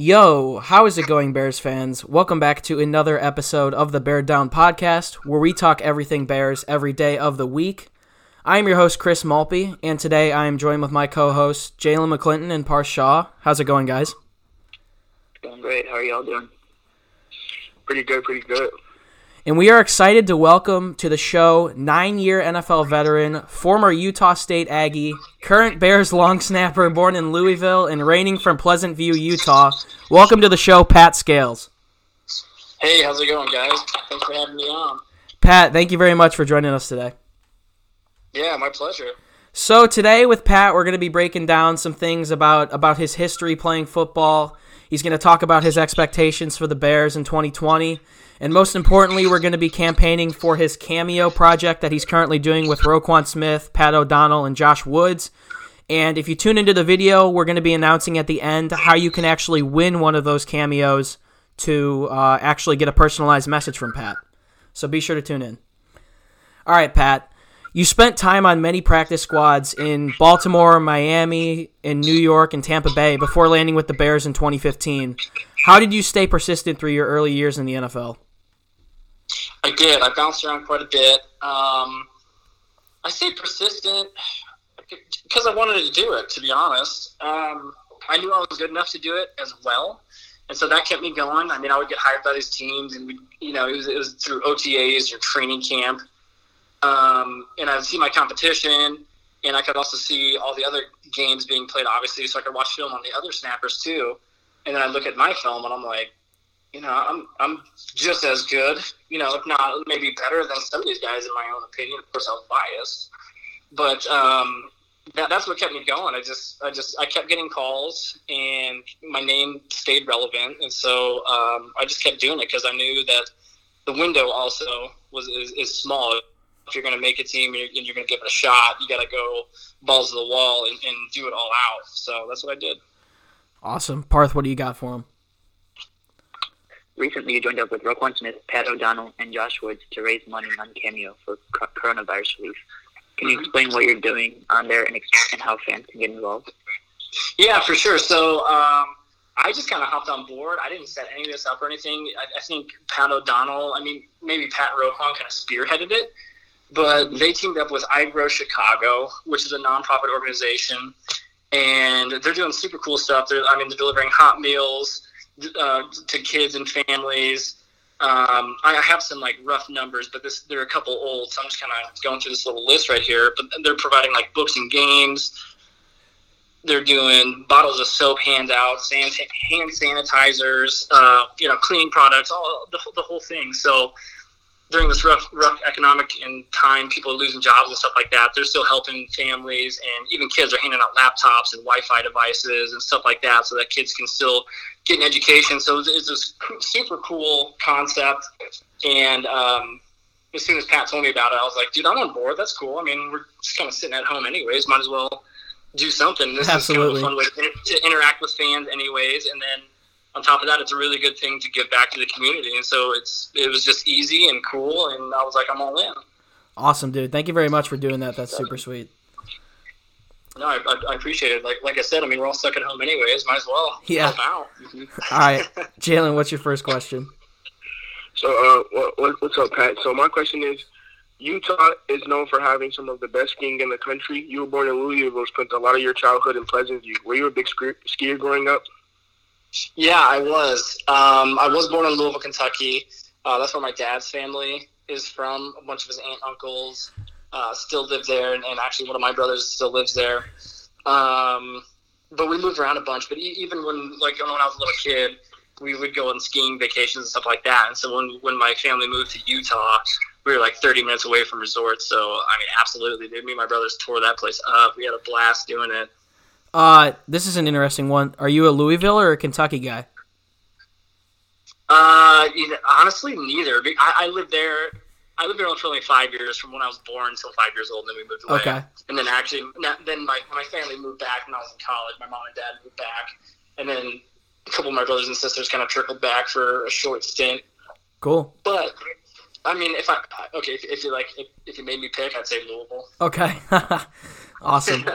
Yo, how is it going, Bears fans? Welcome back to another episode of the Bear Down Podcast, where we talk everything Bears every day of the week. I am your host, Chris Malpe, and today I am joined with my co hosts, Jalen McClinton and Parth Shaw. How's it going, guys? Going great. How are y'all doing? Pretty good, pretty good. And we are excited to welcome to the show nine year NFL veteran, former Utah State Aggie, current Bears long snapper born in Louisville and reigning from Pleasant View, Utah. Welcome to the show, Pat Scales. Hey, how's it going, guys? Thanks for having me on. Pat, thank you very much for joining us today. Yeah, my pleasure. So today with Pat, we're going to be breaking down some things about about his history playing football. He's going to talk about his expectations for the Bears in 2020 and most importantly, we're going to be campaigning for his cameo project that he's currently doing with Roquan Smith, Pat O'Donnell, and Josh Woods. And if you tune into the video, we're going to be announcing at the end how you can actually win one of those cameos to uh, actually get a personalized message from Pat. So be sure to tune in. All right, Pat. You spent time on many practice squads in Baltimore, Miami, in New York, and Tampa Bay before landing with the Bears in 2015. How did you stay persistent through your early years in the NFL? I did. I bounced around quite a bit. Um, I say persistent because I wanted to do it. To be honest, um, I knew I was good enough to do it as well, and so that kept me going. I mean, I would get hired by these teams, and we, you know, it was, it was through OTAs or training camp, um, and I'd see my competition, and I could also see all the other games being played, obviously, so I could watch film on the other snappers too. And then I look at my film, and I'm like, you know, I'm I'm just as good, you know, if not maybe better than some of these guys in my own opinion. Of course, I was biased, but um, that, that's what kept me going. I just I just I kept getting calls, and my name stayed relevant, and so um, I just kept doing it because I knew that the window also was is, is small. If you're going to make a team and you're, you're going to give it a shot, you got to go balls to the wall and, and do it all out. So that's what I did. Awesome, Parth. What do you got for him? Recently you joined up with Roquan Smith, Pat O'Donnell, and Josh Woods to raise money on Cameo for coronavirus relief. Can you mm-hmm. explain what you're doing on there and, and how fans can get involved? Yeah, for sure. So um, I just kind of hopped on board. I didn't set any of this up or anything. I, I think Pat O'Donnell, I mean, maybe Pat Roquan kind of spearheaded it, but they teamed up with I Grow Chicago, which is a nonprofit organization, and they're doing super cool stuff. They're, I mean, they're delivering hot meals uh, to kids and families. Um, I have some like rough numbers, but this they're a couple old, so I'm just kind of going through this little list right here. But they're providing like books and games. They're doing bottles of soap handouts, hand sanitizers, uh, you know, cleaning products, all the, the whole thing. So during this rough, rough economic and time, people are losing jobs and stuff like that. They're still helping families, and even kids are handing out laptops and Wi-Fi devices and stuff like that, so that kids can still get an education. So it's this super cool concept. And um, as soon as Pat told me about it, I was like, "Dude, I'm on board. That's cool. I mean, we're just kind of sitting at home anyways. Might as well do something. This Absolutely. is kind of a fun way to interact with fans, anyways, and then." On top of that, it's a really good thing to give back to the community. And so it's it was just easy and cool, and I was like, I'm all in. Awesome, dude. Thank you very much for doing that. That's super sweet. No, I, I, appreciate it. Like like I said, I mean, we're all stuck at home anyways. Might as well yeah. out. all right, Jalen, what's your first question? So, uh, what, what's up, Pat? So my question is, Utah is known for having some of the best skiing in the country. You were born in Louisville, spent a lot of your childhood in Pleasant View. Were you a big skier growing up? Yeah, I was. Um, I was born in Louisville, Kentucky. Uh, that's where my dad's family is from. A bunch of his aunt uncles uh, still live there, and, and, actually one of my brothers still lives there. Um, but we moved around a bunch. But even when, like, when I was a little kid, we would go on skiing vacations and stuff like that. And so when when my family moved to Utah, we were like 30 minutes away from resorts. So I mean, absolutely, me and my brothers tore that place up. We had a blast doing it. Uh, this is an interesting one. Are you a Louisville or a Kentucky guy? Uh, you know, honestly, neither. I, I lived there. I lived there for only five years, from when I was born until five years old, and then we moved away. Okay. And then actually, then my my family moved back when I was in college. My mom and dad moved back, and then a couple of my brothers and sisters kind of trickled back for a short stint. Cool. But I mean, if I okay, if, if you like, if, if you made me pick, I'd say Louisville. Okay. awesome.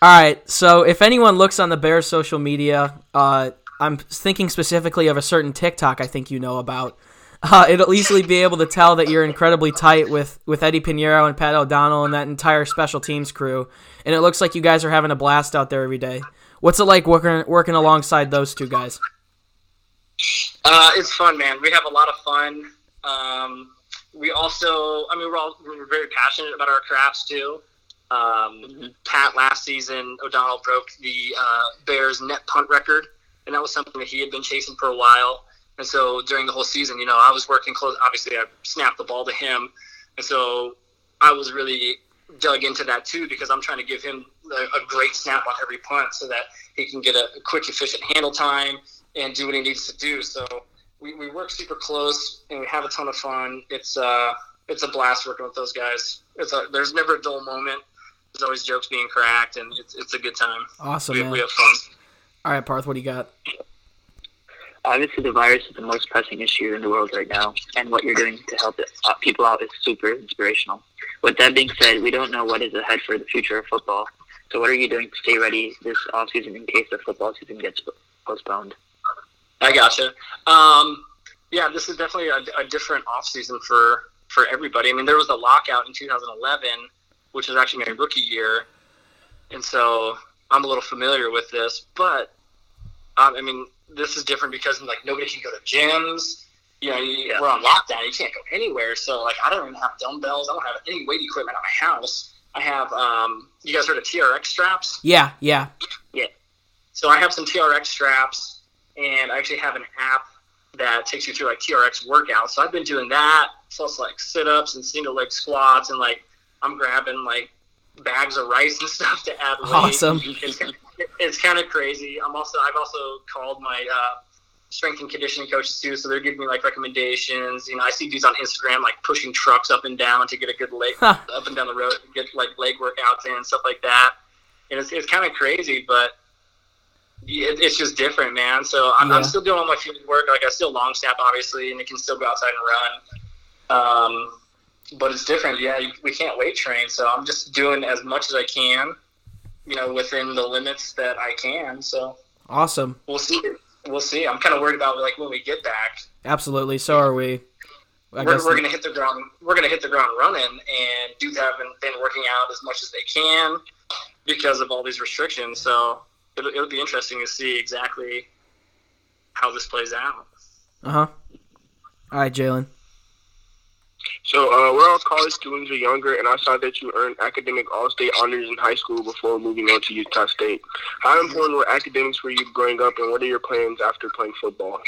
All right. So if anyone looks on the Bears social media, uh, I'm thinking specifically of a certain TikTok I think you know about. Uh, it'll easily be able to tell that you're incredibly tight with, with Eddie Piñeiro and Pat O'Donnell and that entire special teams crew, and it looks like you guys are having a blast out there every day. What's it like working working alongside those two guys? Uh, it's fun, man. We have a lot of fun. Um, we also, I mean, we're all we're very passionate about our crafts too. Um, mm-hmm. Pat last season, O'Donnell broke the uh, Bears net punt record, and that was something that he had been chasing for a while. And so during the whole season, you know, I was working close. Obviously, I snapped the ball to him, and so I was really dug into that too because I'm trying to give him a, a great snap on every punt so that he can get a, a quick, efficient handle time and do what he needs to do. So we, we work super close and we have a ton of fun. It's uh it's a blast working with those guys. It's a, there's never a dull moment. There's always jokes being cracked, and it's, it's a good time. Awesome, we, man. we have fun. All right, Parth, what do you got? Obviously, the virus is the most pressing issue in the world right now, and what you're doing to help it, uh, people out is super inspirational. With that being said, we don't know what is ahead for the future of football. So, what are you doing to stay ready this offseason in case the football season gets postponed? I gotcha. Um, yeah, this is definitely a, a different off season for for everybody. I mean, there was a lockout in 2011, which is actually my rookie year, and so I'm a little familiar with this. But um, I mean, this is different because like nobody can go to gyms. You know, you, yeah. we're on lockdown. You can't go anywhere. So like, I don't even have dumbbells. I don't have any weight equipment at my house. I have. Um, you guys heard of TRX straps? Yeah, yeah, yeah. So I have some TRX straps and I actually have an app that takes you through like TRX workouts. So I've been doing that plus like sit ups and single leg squats and like I'm grabbing like bags of rice and stuff to add weight. Awesome. It's, it's kind of crazy. I'm also I've also called my uh, strength and conditioning coaches too, so they're giving me like recommendations. You know, I see these on Instagram like pushing trucks up and down to get a good leg huh. up and down the road, get like leg workouts in and stuff like that. And it's, it's kind of crazy, but it, it's just different, man. So I'm, yeah. I'm, still doing all my field work. Like I still long snap, obviously, and it can still go outside and run. Um, but it's different. Yeah, we can't weight train, so I'm just doing as much as I can, you know, within the limits that I can. So awesome. We'll see. We'll see. I'm kind of worried about like when we get back. Absolutely. So are we. I we're, we're gonna hit the ground. We're gonna hit the ground running, and dudes haven't been working out as much as they can because of all these restrictions. So it'll, it'll be interesting to see exactly how this plays out. Uh huh. All right, Jalen. So uh, we're all college students or younger, and I saw that you earned academic All-State honors in high school before moving on to Utah State. How important were academics for you growing up, and what are your plans after playing football?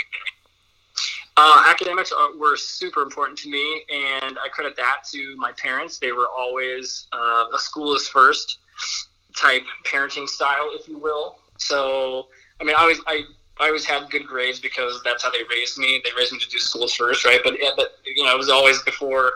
Uh, academics are, were super important to me, and I credit that to my parents. They were always uh, a school is first type parenting style, if you will. So, I mean, I always I I always had good grades because that's how they raised me. They raised me to do schools first, right? But yeah, but you know, it was always before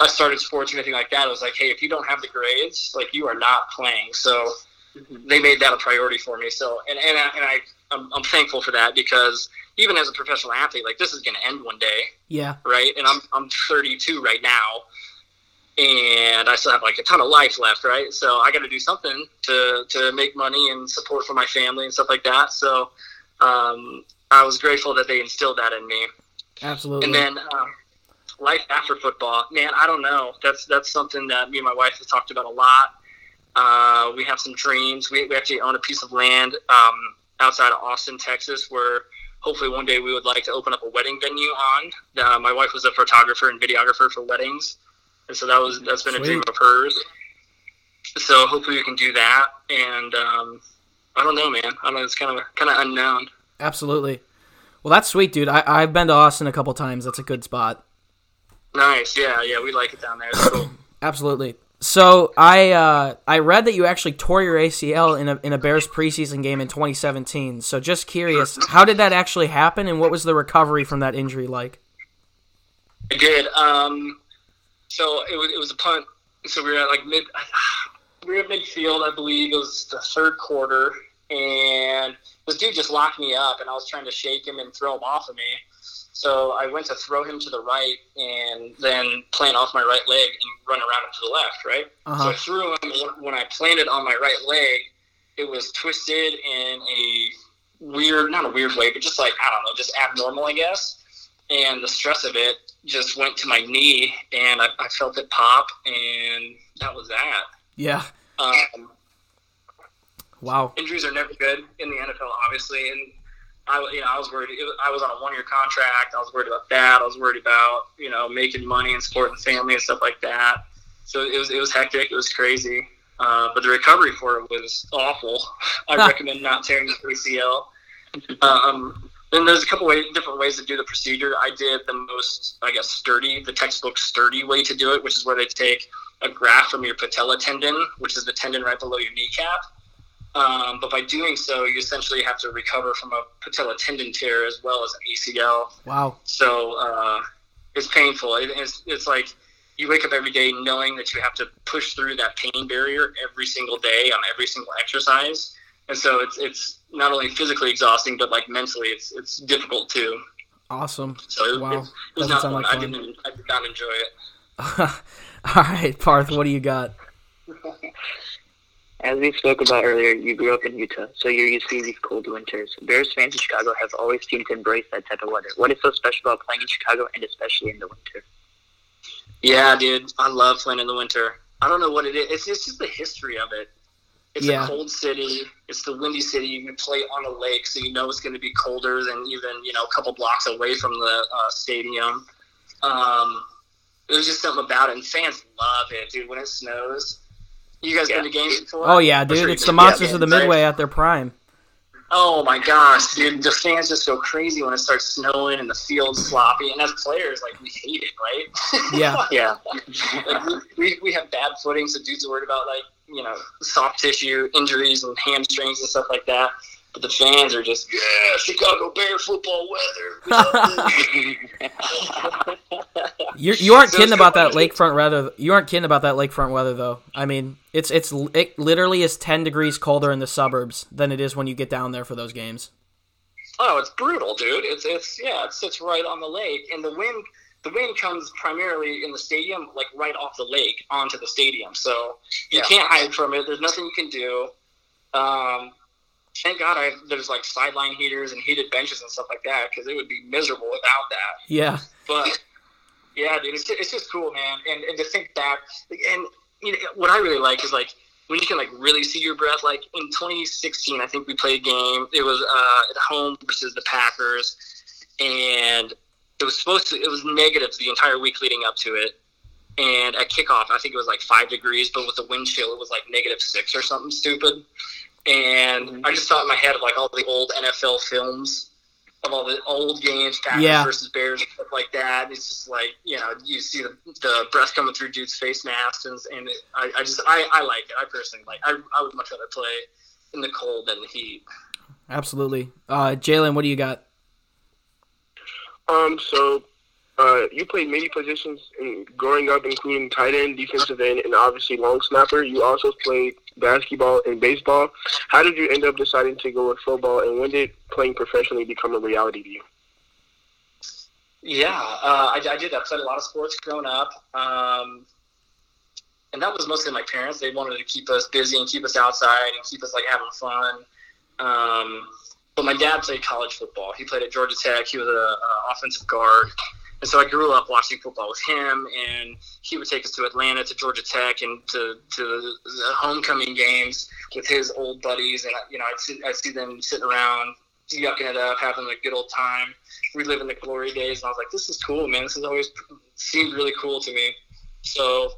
I started sports or anything like that. It was like, hey, if you don't have the grades, like you are not playing. So mm-hmm. they made that a priority for me. So and and I, and I I'm, I'm thankful for that because even as a professional athlete, like this is going to end one day. Yeah. Right. And I'm I'm 32 right now and I still have like a ton of life left, right? So I got to do something to to make money and support for my family and stuff like that. So um, I was grateful that they instilled that in me. Absolutely. And then um, life after football, man, I don't know. That's that's something that me and my wife have talked about a lot. Uh, we have some dreams. We, we actually own a piece of land um, outside of Austin, Texas, where hopefully one day we would like to open up a wedding venue on. Uh, my wife was a photographer and videographer for weddings and so that was that's been Sweet. a dream of hers. So hopefully we can do that, and um, I don't know, man. I don't know. It's kind of kind of unknown. Absolutely. Well, that's sweet, dude. I, I've been to Austin a couple times. That's a good spot. Nice. Yeah, yeah. We like it down there. It's cool. Absolutely. So I uh, I read that you actually tore your ACL in a in a Bears preseason game in 2017. So just curious, how did that actually happen, and what was the recovery from that injury like? I did. Um, so it was, it was a punt. So we were at like mid, we were at midfield, I believe. It was the third quarter, and this dude just locked me up, and I was trying to shake him and throw him off of me. So I went to throw him to the right and then plant off my right leg and run around him to the left, right? Uh-huh. So I threw him. When I planted on my right leg, it was twisted in a weird, not a weird way, but just like I don't know, just abnormal, I guess. And the stress of it just went to my knee, and I, I felt it pop, and that was that. Yeah. Um, Wow. injuries are never good in the NFL, obviously, and I, you know, I was worried. It was, I was on a one-year contract. I was worried about that. I was worried about, you know, making money and supporting family and stuff like that. So it was, it was hectic. It was crazy. Uh, but the recovery for it was awful. I recommend not tearing your ACL. Um, then there's a couple ways, different ways to do the procedure. I did the most, I guess, sturdy, the textbook sturdy way to do it, which is where they take a graft from your patella tendon, which is the tendon right below your kneecap. Um, but by doing so, you essentially have to recover from a patella tendon tear as well as an ACL. Wow. So uh, it's painful. It, it's, it's like you wake up every day knowing that you have to push through that pain barrier every single day on every single exercise. And so it's it's not only physically exhausting, but like mentally, it's it's difficult too. Awesome. So it, Wow. it, it was Doesn't not sound fun. like I fun. didn't I did not enjoy it. All right, Parth, what do you got? As we spoke about earlier, you grew up in Utah, so you're used to these cold winters. Bears fans in Chicago have always seemed to embrace that type of weather. What is so special about playing in Chicago and especially in the winter? Yeah, dude, I love playing in the winter. I don't know what it is. It's, it's just the history of it. It's Yeah. a cold city. It's the windy city. You can play on a lake, so you know it's going to be colder than even you know a couple blocks away from the uh, stadium. Um, there's just something about it, and fans love it, dude. When it snows, you guys Yeah. been to games before? Oh yeah, dude, sure it's the did. monsters Yeah, of the right? Midway at their prime. Oh my gosh, dude! The fans just go crazy when it starts snowing and the field's sloppy. And as players, like we hate it, right? Yeah. Yeah. like we, we, we have bad footing, so dudes are worried about like you know soft tissue injuries and hamstrings and stuff like that. But the fans are just yeah, Chicago Bear football weather. We love it." You you aren't So kidding about that lakefront weather. You aren't kidding about that lakefront weather though. I mean, it's it's it literally is ten degrees colder in the suburbs than it is when you get down there for those games. Oh, it's brutal, dude. It's it's yeah, it sits right on the lake, and the wind the wind comes primarily in the stadium, like right off the lake onto the stadium. So you Yeah. can't hide from it. There's nothing you can do. Um, thank God I there's like sideline heaters and heated benches and stuff like that because it would be miserable without that. Yeah, But yeah, dude, it's, it's just cool, man. And, and to think back, and you know, what I really like is like when you can like really see your breath. Like in 2016, I think we played a game. It was uh, at home versus the Packers, and it was supposed to. It was negative the entire week leading up to it. And at kickoff, I think it was like five degrees, but with the wind chill, it was like negative six or something stupid. And I just thought in my head of like all the old NFL films of all the old games, Packers Yeah. versus Bears, and stuff like that. It's just like you know, you see the, the breath coming through dude's face masks, and, and it, I, I just I, I like it. I personally like. I, I would much rather play in the cold than the heat. absolutely. Uh, Jalen, what do you got? Um, so uh, you played many positions in growing up, including tight end, defensive end, and obviously long snapper. You also played basketball and baseball. How did you end up deciding to go with football, and when did playing professionally become a reality to you? Yeah, uh, I, I did. I played a lot of sports growing up, um, and that was mostly my parents. They wanted to keep us busy and keep us outside and keep us like having fun. Um, but my dad played college football. He played at Georgia Tech. He was an a offensive guard, and so I grew up watching football with him. And he would take us to Atlanta, to Georgia Tech, and to, to the homecoming games with his old buddies. And you know, I'd see, I'd see them sitting around, yucking it up, having a good old time reliving the glory days, and I was like, "This is cool, man. This has always seemed really cool to me." So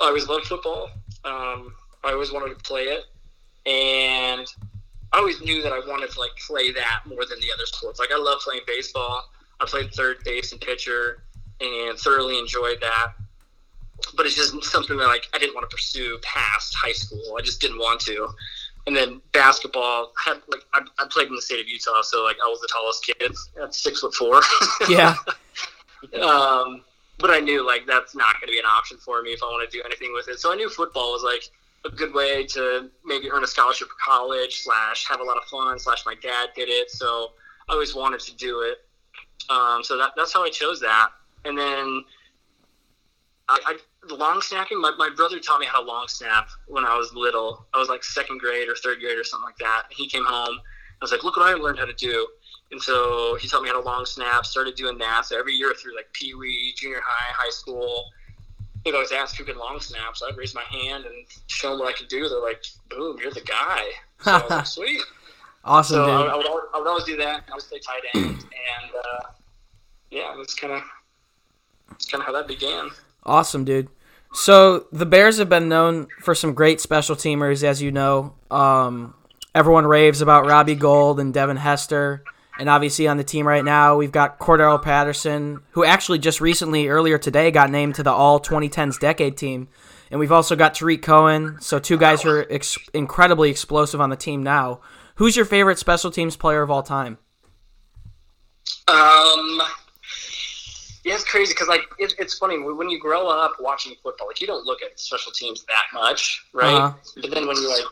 I always loved football. Um, I always wanted to play it, and I always knew that I wanted to like play that more than the other sports. Like I love playing baseball. I played third base and pitcher, and thoroughly enjoyed that. But it's just something that like I didn't want to pursue past high school. I just didn't want to. And then basketball, I had like I, I played in the state of Utah, so like I was the tallest kid at six foot four. Yeah, um, but I knew like that's not going to be an option for me if I want to do anything with it. So I knew football was like a good way to maybe earn a scholarship for college slash have a lot of fun slash my dad did it, so I always wanted to do it. Um, so that, that's how I chose that. And then I, I long snapping. My, my brother taught me how to long snap when I was little. I was like second grade or third grade or something like that. He came home i was like, look what I learned how to do. And so he taught me how to long snap, started doing that. So every year through like Pee Wee, junior high, high school, they'd always ask who could long snap. So I'd raise my hand and show them what I could do. They're like, boom, you're the guy. So I was like, sweet. Awesome, So I, dude. I, would always, I would always do that. I would play tight end. And uh, yeah, that's kind of that's kind of how that began. Awesome, dude. So the Bears have been known for some great special teamers, as you know. Um, everyone raves about Robbie Gould and Devin Hester. And obviously on the team right now, we've got Cordarrelle Patterson, who actually just recently, earlier today, got named to the All 2010s Decade team. And we've also got Tarik Cohen. So two guys who are ex- incredibly explosive on the team now. Who's your favorite special teams player of all time? Um, yeah, it's crazy because like it, it's funny when you grow up watching football, like you don't look at special teams that much, right? Uh-huh. But then when you like,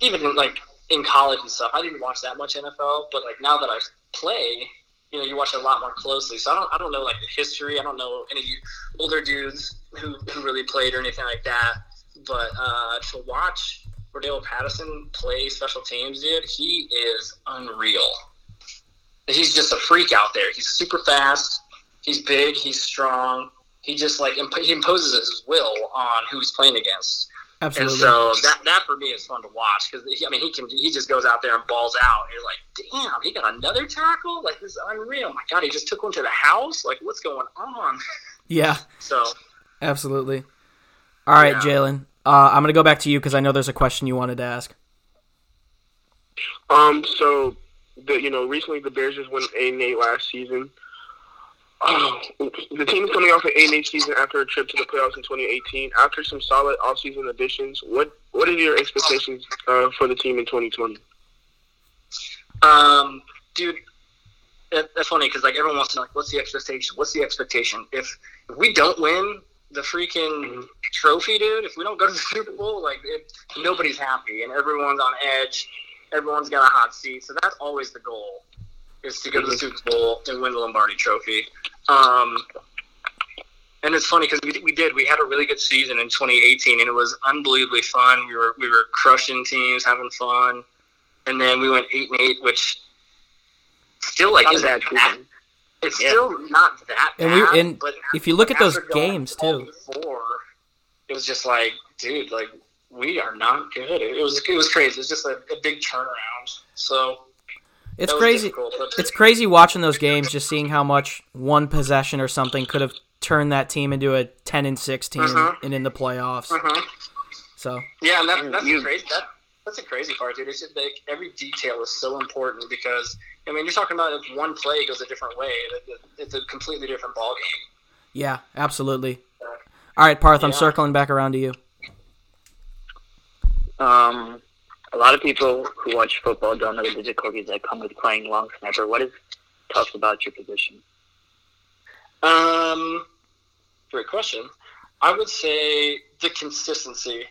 even like in college and stuff, I didn't watch that much NFL, but like now that I play, you know, you watch it a lot more closely. So I don't, I don't know like the history. I don't know any older dudes who who really played or anything like that. But uh, to watch Cordarrelle Patterson play special teams, dude, he is unreal he's just a freak out there. He's super fast. He's big. He's strong. He just like imp- he imposes his will on who he's playing against. Absolutely. And so that that for me is fun to watch because I mean he can he just goes out there and balls out. And you're like, damn, he got another tackle. Like this is unreal. My God, he just took one to the house. Like what's going on? yeah, So absolutely. All right, Yeah. Jalen. Uh, I'm going to go back to you because I know there's a question you wanted to ask. Um, so the you know recently the Bears just went eight and eight last season. The team is coming off an eight and eight season after a trip to the playoffs in 2018. After some solid offseason additions, what what are your expectations uh, for the team in 2020? Um, dude, that, that's funny because like everyone wants to know like, what's the expectation? What's the expectation? If if we don't win the freaking trophy, dude, if we don't go to the Super Bowl, like it, nobody's happy and everyone's on edge. Everyone's got a hot seat, so that's always the goal is to go to the Super Bowl and win the Lombardi Trophy. Um, and it's funny because we, we did. We had a really good season in 2018, and it was unbelievably fun. We were we were crushing teams, having fun, and then we went eight and eight, which still like isn't bad that. It's Yeah. still not that And we- bad. and but if you look at those games, too. 12-4, it was just like, dude, like we are not good. It was it was crazy. It was just a, a big turnaround. So It's crazy. difficult, It's crazy watching those games, just seeing how much one possession or something could have turned that team into a ten and six team Mhm. and in the playoffs. Mhm. So Yeah, and that, that's You- crazy. That, that's the crazy part, dude. It's just like every detail is so important because I mean, you're talking about if one play goes a different way, it- it- it's a completely different ball game. yeah, absolutely. All right, Parth, I'm circling back around to you. Um, a lot of people who watch football don't know the difficulties that come with playing long snapper. What is tough about your position? Um, great question. I would say the consistency.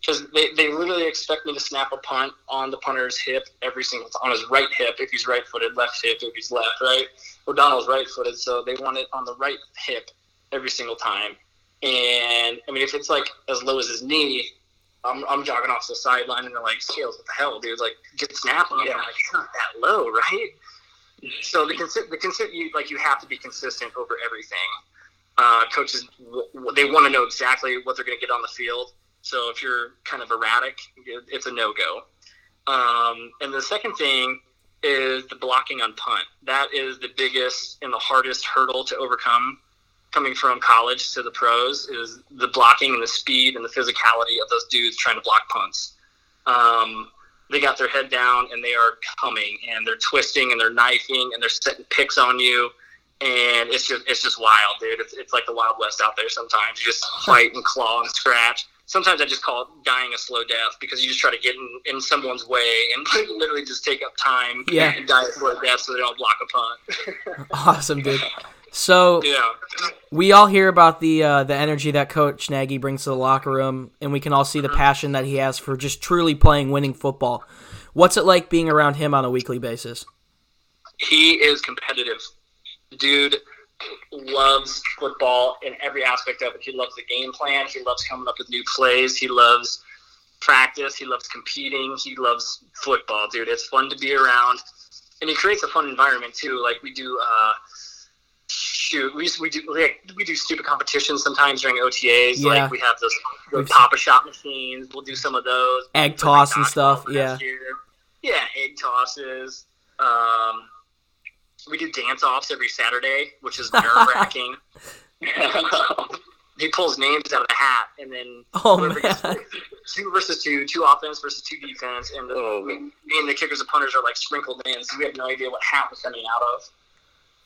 Because they, they literally expect me to snap a punt on the punter's hip every single time, on his right hip if he's right footed, left hip if he's left, right? O'Donnell's right footed, so they want it on the right hip every single time. And I mean, if it's like as low as his knee, I'm, I'm jogging off the sideline and they're like, Scales, what the hell, dude? Like, get snapping. Yeah. I'm like, it's not that low, right? So the consi- the consi- you like you have to be consistent over everything. Uh, coaches w- w- they want to know exactly what they're going to get on the field. So if you're kind of erratic, it- it's a no go. Um, and the second thing is the blocking on punt. That is the biggest and the hardest hurdle to overcome coming from college to the pros is the blocking and the speed and the physicality of those dudes trying to block punts. Um, they got their head down and they are coming and they're twisting and they're knifing and they're setting picks on you and it's just it's just wild, dude. It's, it's like the Wild West out there. Sometimes you just fight and claw and scratch. Sometimes I just call it dying a slow death because you just try to get in, in someone's way and literally just take up time Yeah. and die a slow death so they don't block a punt. Awesome, dude. So yeah. we all hear about the uh, the energy that Coach Nagy brings to the locker room, and we can all see the passion that he has for just truly playing winning football. What's it like being around him on a weekly basis? he is competitive. Dude loves football in every aspect of it. He loves the game plan. He loves coming up with new plays. He loves practice. He loves competing. He loves football, dude. It's fun to be around, and he creates a fun environment too. Like we do. Uh, shoot, we we do like, we do stupid competitions sometimes during OTAs. Yeah. Like we have those, those We've- Pop-A-Shot machines. We'll do some of those. Egg Like toss and stuff, yeah. year. Yeah, egg tosses. Um, we do dance offs every Saturday, which is nerve wracking. he pulls names out of the hat, and then Oh whoever gets- two versus two, two offense versus two defense, and the, Oh, me, me and the kickers and punters are like sprinkled in, so we have no idea what hat we're coming out of.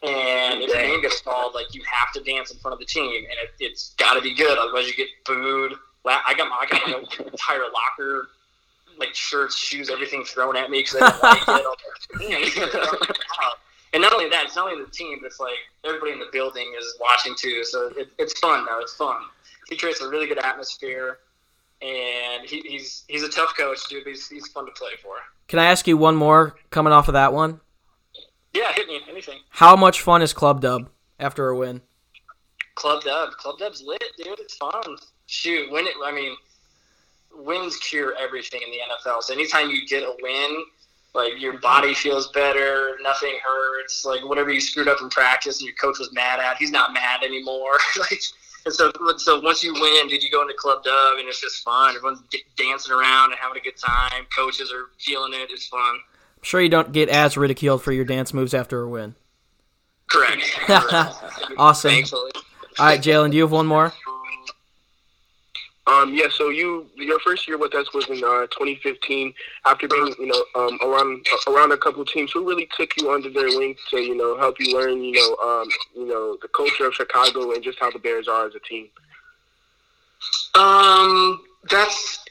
And if the Dang. name gets called, like you have to dance in front of the team, and it, it's got to be good, otherwise you get booed. I got my, I got my entire locker, like shirts, shoes, everything thrown at me because I didn't like it. Like, and not only that, it's not only the team, but it's like everybody in the building is watching too. So it, it's fun though. It's fun. He creates a really good atmosphere, and he, he's he's a tough coach, dude. But he's he's fun to play for. Can I ask you one more coming off of that one? Yeah, hit me anything. How much fun is Club Dub after a win? Club Dub, Club Dub's lit, dude. It's fun. Shoot, win it. I mean, wins cure everything in the NFL. So anytime you get a win, like your body feels better, nothing hurts. Like whatever you screwed up in practice and your coach was mad at, he's not mad anymore. like, and so so once you win, dude, you go into Club Dub and it's just fun. Everyone's d- dancing around and having a good time. Coaches are feeling it. It's fun. I'm sure you don't get as ridiculed for your dance moves after a win. Correct. Correct. Awesome. Thankfully. All right, Jalen, do you have one more? Um, yeah, so you your first year with us was in uh, 2015. After being, you know, um, around around a couple teams, who really took you under their wing to, you know, help you learn, you know, um, you know, the culture of Chicago and just how the Bears are as a team. Um, that's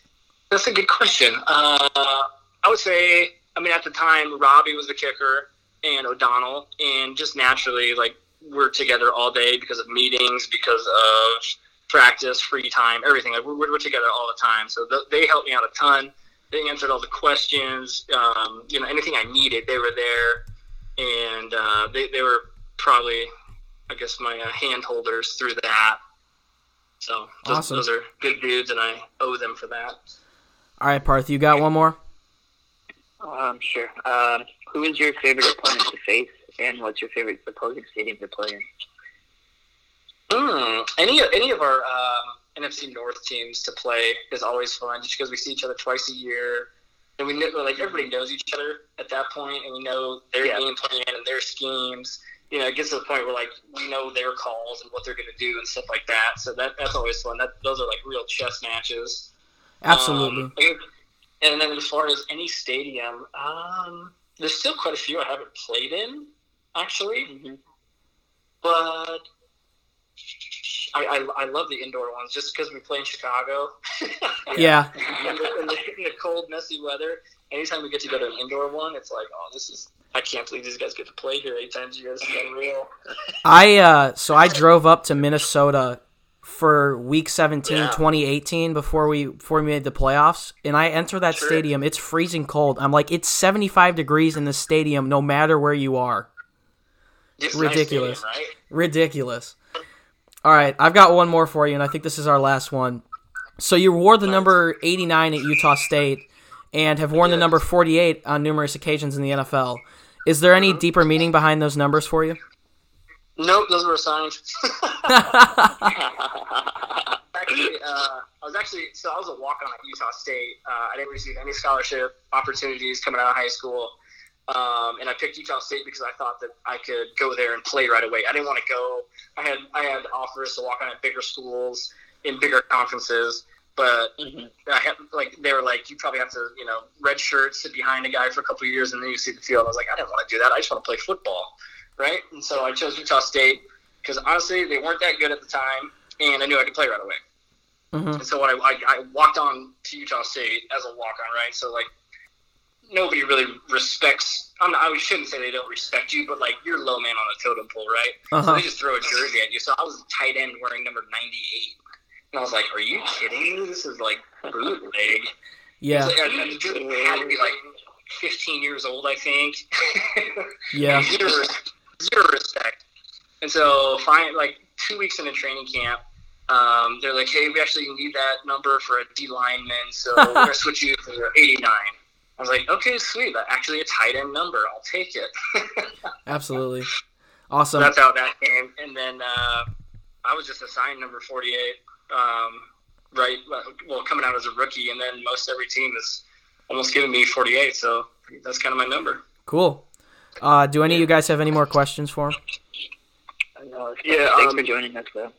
that's a good question. Uh, I would say, I mean, at the time, Robbie was the kicker and O'Donnell, and just naturally, like we're together all day because of meetings, because of practice, free time, everything. Like we're, we're together all the time, so th- they helped me out a ton. They answered all the questions. Um, you know, anything I needed, they were there, and uh, they they were probably, I guess, my uh, hand holders through that. So those, Awesome. those are good dudes, and I owe them for that. All right, Parth, you got one more? Um, sure. Um, who is your favorite opponent to face, and what's your favorite opposing stadium to play in? Mm, any any of our um, NFC North teams to play is always fun, just because we see each other twice a year, and we know like everybody knows each other at that point, and we know their Yeah. game plan and their schemes. You know, it gets to the point where like we know their calls and what they're going to do and stuff like that. So that that's always fun. That those are like real chess matches. Absolutely. Um, and then as far as any stadium, um, there's still quite a few I haven't played in, actually. Mm-hmm. But I, I, I love the indoor ones just because we play in Chicago. yeah. in, the, in, the, in the cold, messy weather. Anytime we get to go to an indoor one, it's like, oh, this is. I can't believe these guys get to play here eight times a year. This is unreal. I uh so I drove up to Minnesota for week 17 Yeah. 2018 before we before we made the playoffs and I enter that Sure. stadium it's freezing cold. I'm like it's 75 degrees in the stadium no matter where you are. It's a nice Ridiculous. stadium, right? Ridiculous. All right, I've got one more for you and I think this is our last one. So you wore the number 89 at Utah State and have worn the number 48 on numerous occasions in the NFL. Is there any mm-hmm. deeper meaning behind those numbers for you? Nope, those were assigned. actually, uh, I was actually so I was a walk on at Utah State. Uh, I didn't receive any scholarship opportunities coming out of high school, um, and I picked Utah State because I thought that I could go there and play right away. I didn't want to go. I had I had offers to walk on at bigger schools in bigger conferences, but Mhm. I had like they were like you probably have to you know red shirt sit behind a guy for a couple of years and then you see the field. I was like I didn't want to do that. I just want to play football, right? And so I chose Utah State because honestly they weren't that good at the time, and I knew I could play right away. Mhm. And so when I, I, I walked on to Utah State as a walk on, right? So like nobody really respects. I'm not, I shouldn't say they don't respect you, but like you're low man on the totem pole, right? So Uh-huh. they just throw a jersey at you. So I was a tight end wearing number 98. And I was like, are you kidding me? This is like bootleg. Yeah. Like, I, I had to be like 15 years old, I think. Yeah. Zero, respect. And so, find like two weeks in into training camp, um, they're like, hey, we actually need that number for a D lineman, so we're gonna switch you for 89. I was like, okay, sweet. That's actually a tight end number. I'll take it. Absolutely. Awesome. So that's how that came. And then uh, I was just assigned number 48, um, right? Well, coming out as a rookie, and then most every team is almost giving me 48. So that's kind of my number. Cool. Uh, do any of you guys have any more questions for him? No, Yeah, thanks um, for joining us, though.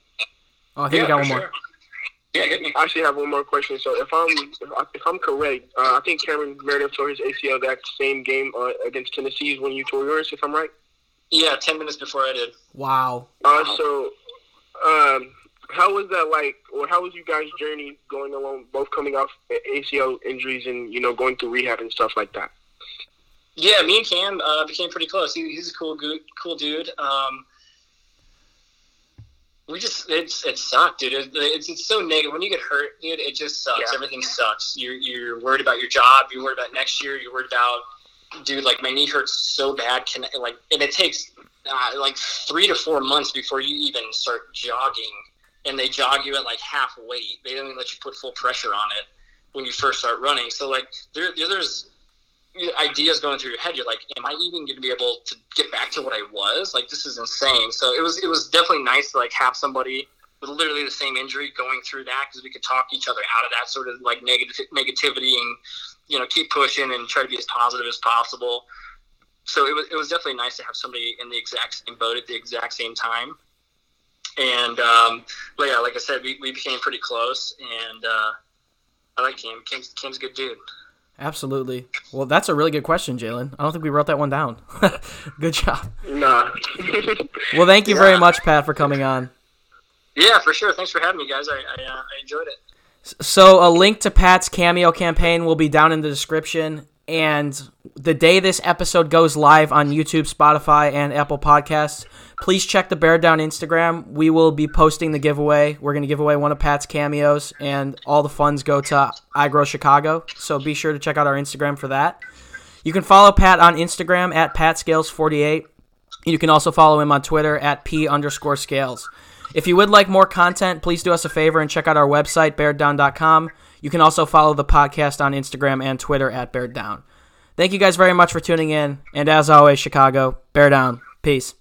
Oh, I think yeah, we got for one more. Yeah, hit me. I actually have one more question. So if I'm if, I, if I'm correct, uh, I think Cameron Meredith tore his ACL that same game uh, against Tennessee when you tore yours. If I'm right. Yeah, 10 minutes before I did. Wow. Uh, so, um, how was that like, or how was you guys' journey going along, both coming off ACL injuries and you know going through rehab and stuff like that? Yeah, me and Cam uh, became pretty close. He, he's a cool, good, cool dude. Um, we just it's it sucked, dude. It, it's, it's so negative when you get hurt, dude. It just sucks. Yeah. Everything sucks. You're you're worried about your job. You're worried about next year. You're worried about, dude. Like my knee hurts so bad. Can like and it takes uh, like three to four months before you even start jogging, and they jog you at like half weight. They don't even let you put full pressure on it when you first start running. So like there there's ideas going through your head. You're like, am I even going to be able to get back to what I was? Like, this is insane. So it was it was definitely nice to like have somebody with literally the same injury going through that because we could talk each other out of that sort of like negative negativity and you know keep pushing and try to be as positive as possible. So it was it was definitely nice to have somebody in the exact same boat at the exact same time. And um, but yeah, like I said, we, we became pretty close, and uh, I like Cam. Cam's, Cam's a good dude. Absolutely. Well, that's a really good question, Jalen. I don't think we wrote that one down. good job. Nah. Well, thank you very much, Pat, for coming on. Yeah, for sure. Thanks for having me, guys. I I, uh, I enjoyed it. So, a link to Pat's Cameo campaign will be down in the description. And the day this episode goes live on YouTube, Spotify, and Apple Podcasts, please check the Bear Down Instagram. We will be posting the giveaway. We're going to give away one of Pat's cameos, and all the funds go to I Grow Chicago. So, be sure to check out our Instagram for that. You can follow Pat on Instagram at PatScales48. You can also follow him on Twitter at P underscore scales. If you would like more content, please do us a favor and check out our website, beardown.com. You can also follow the podcast on Instagram and Twitter at Bear Down. Thank you guys very much for tuning in. And as always, Chicago, Bear Down. Peace.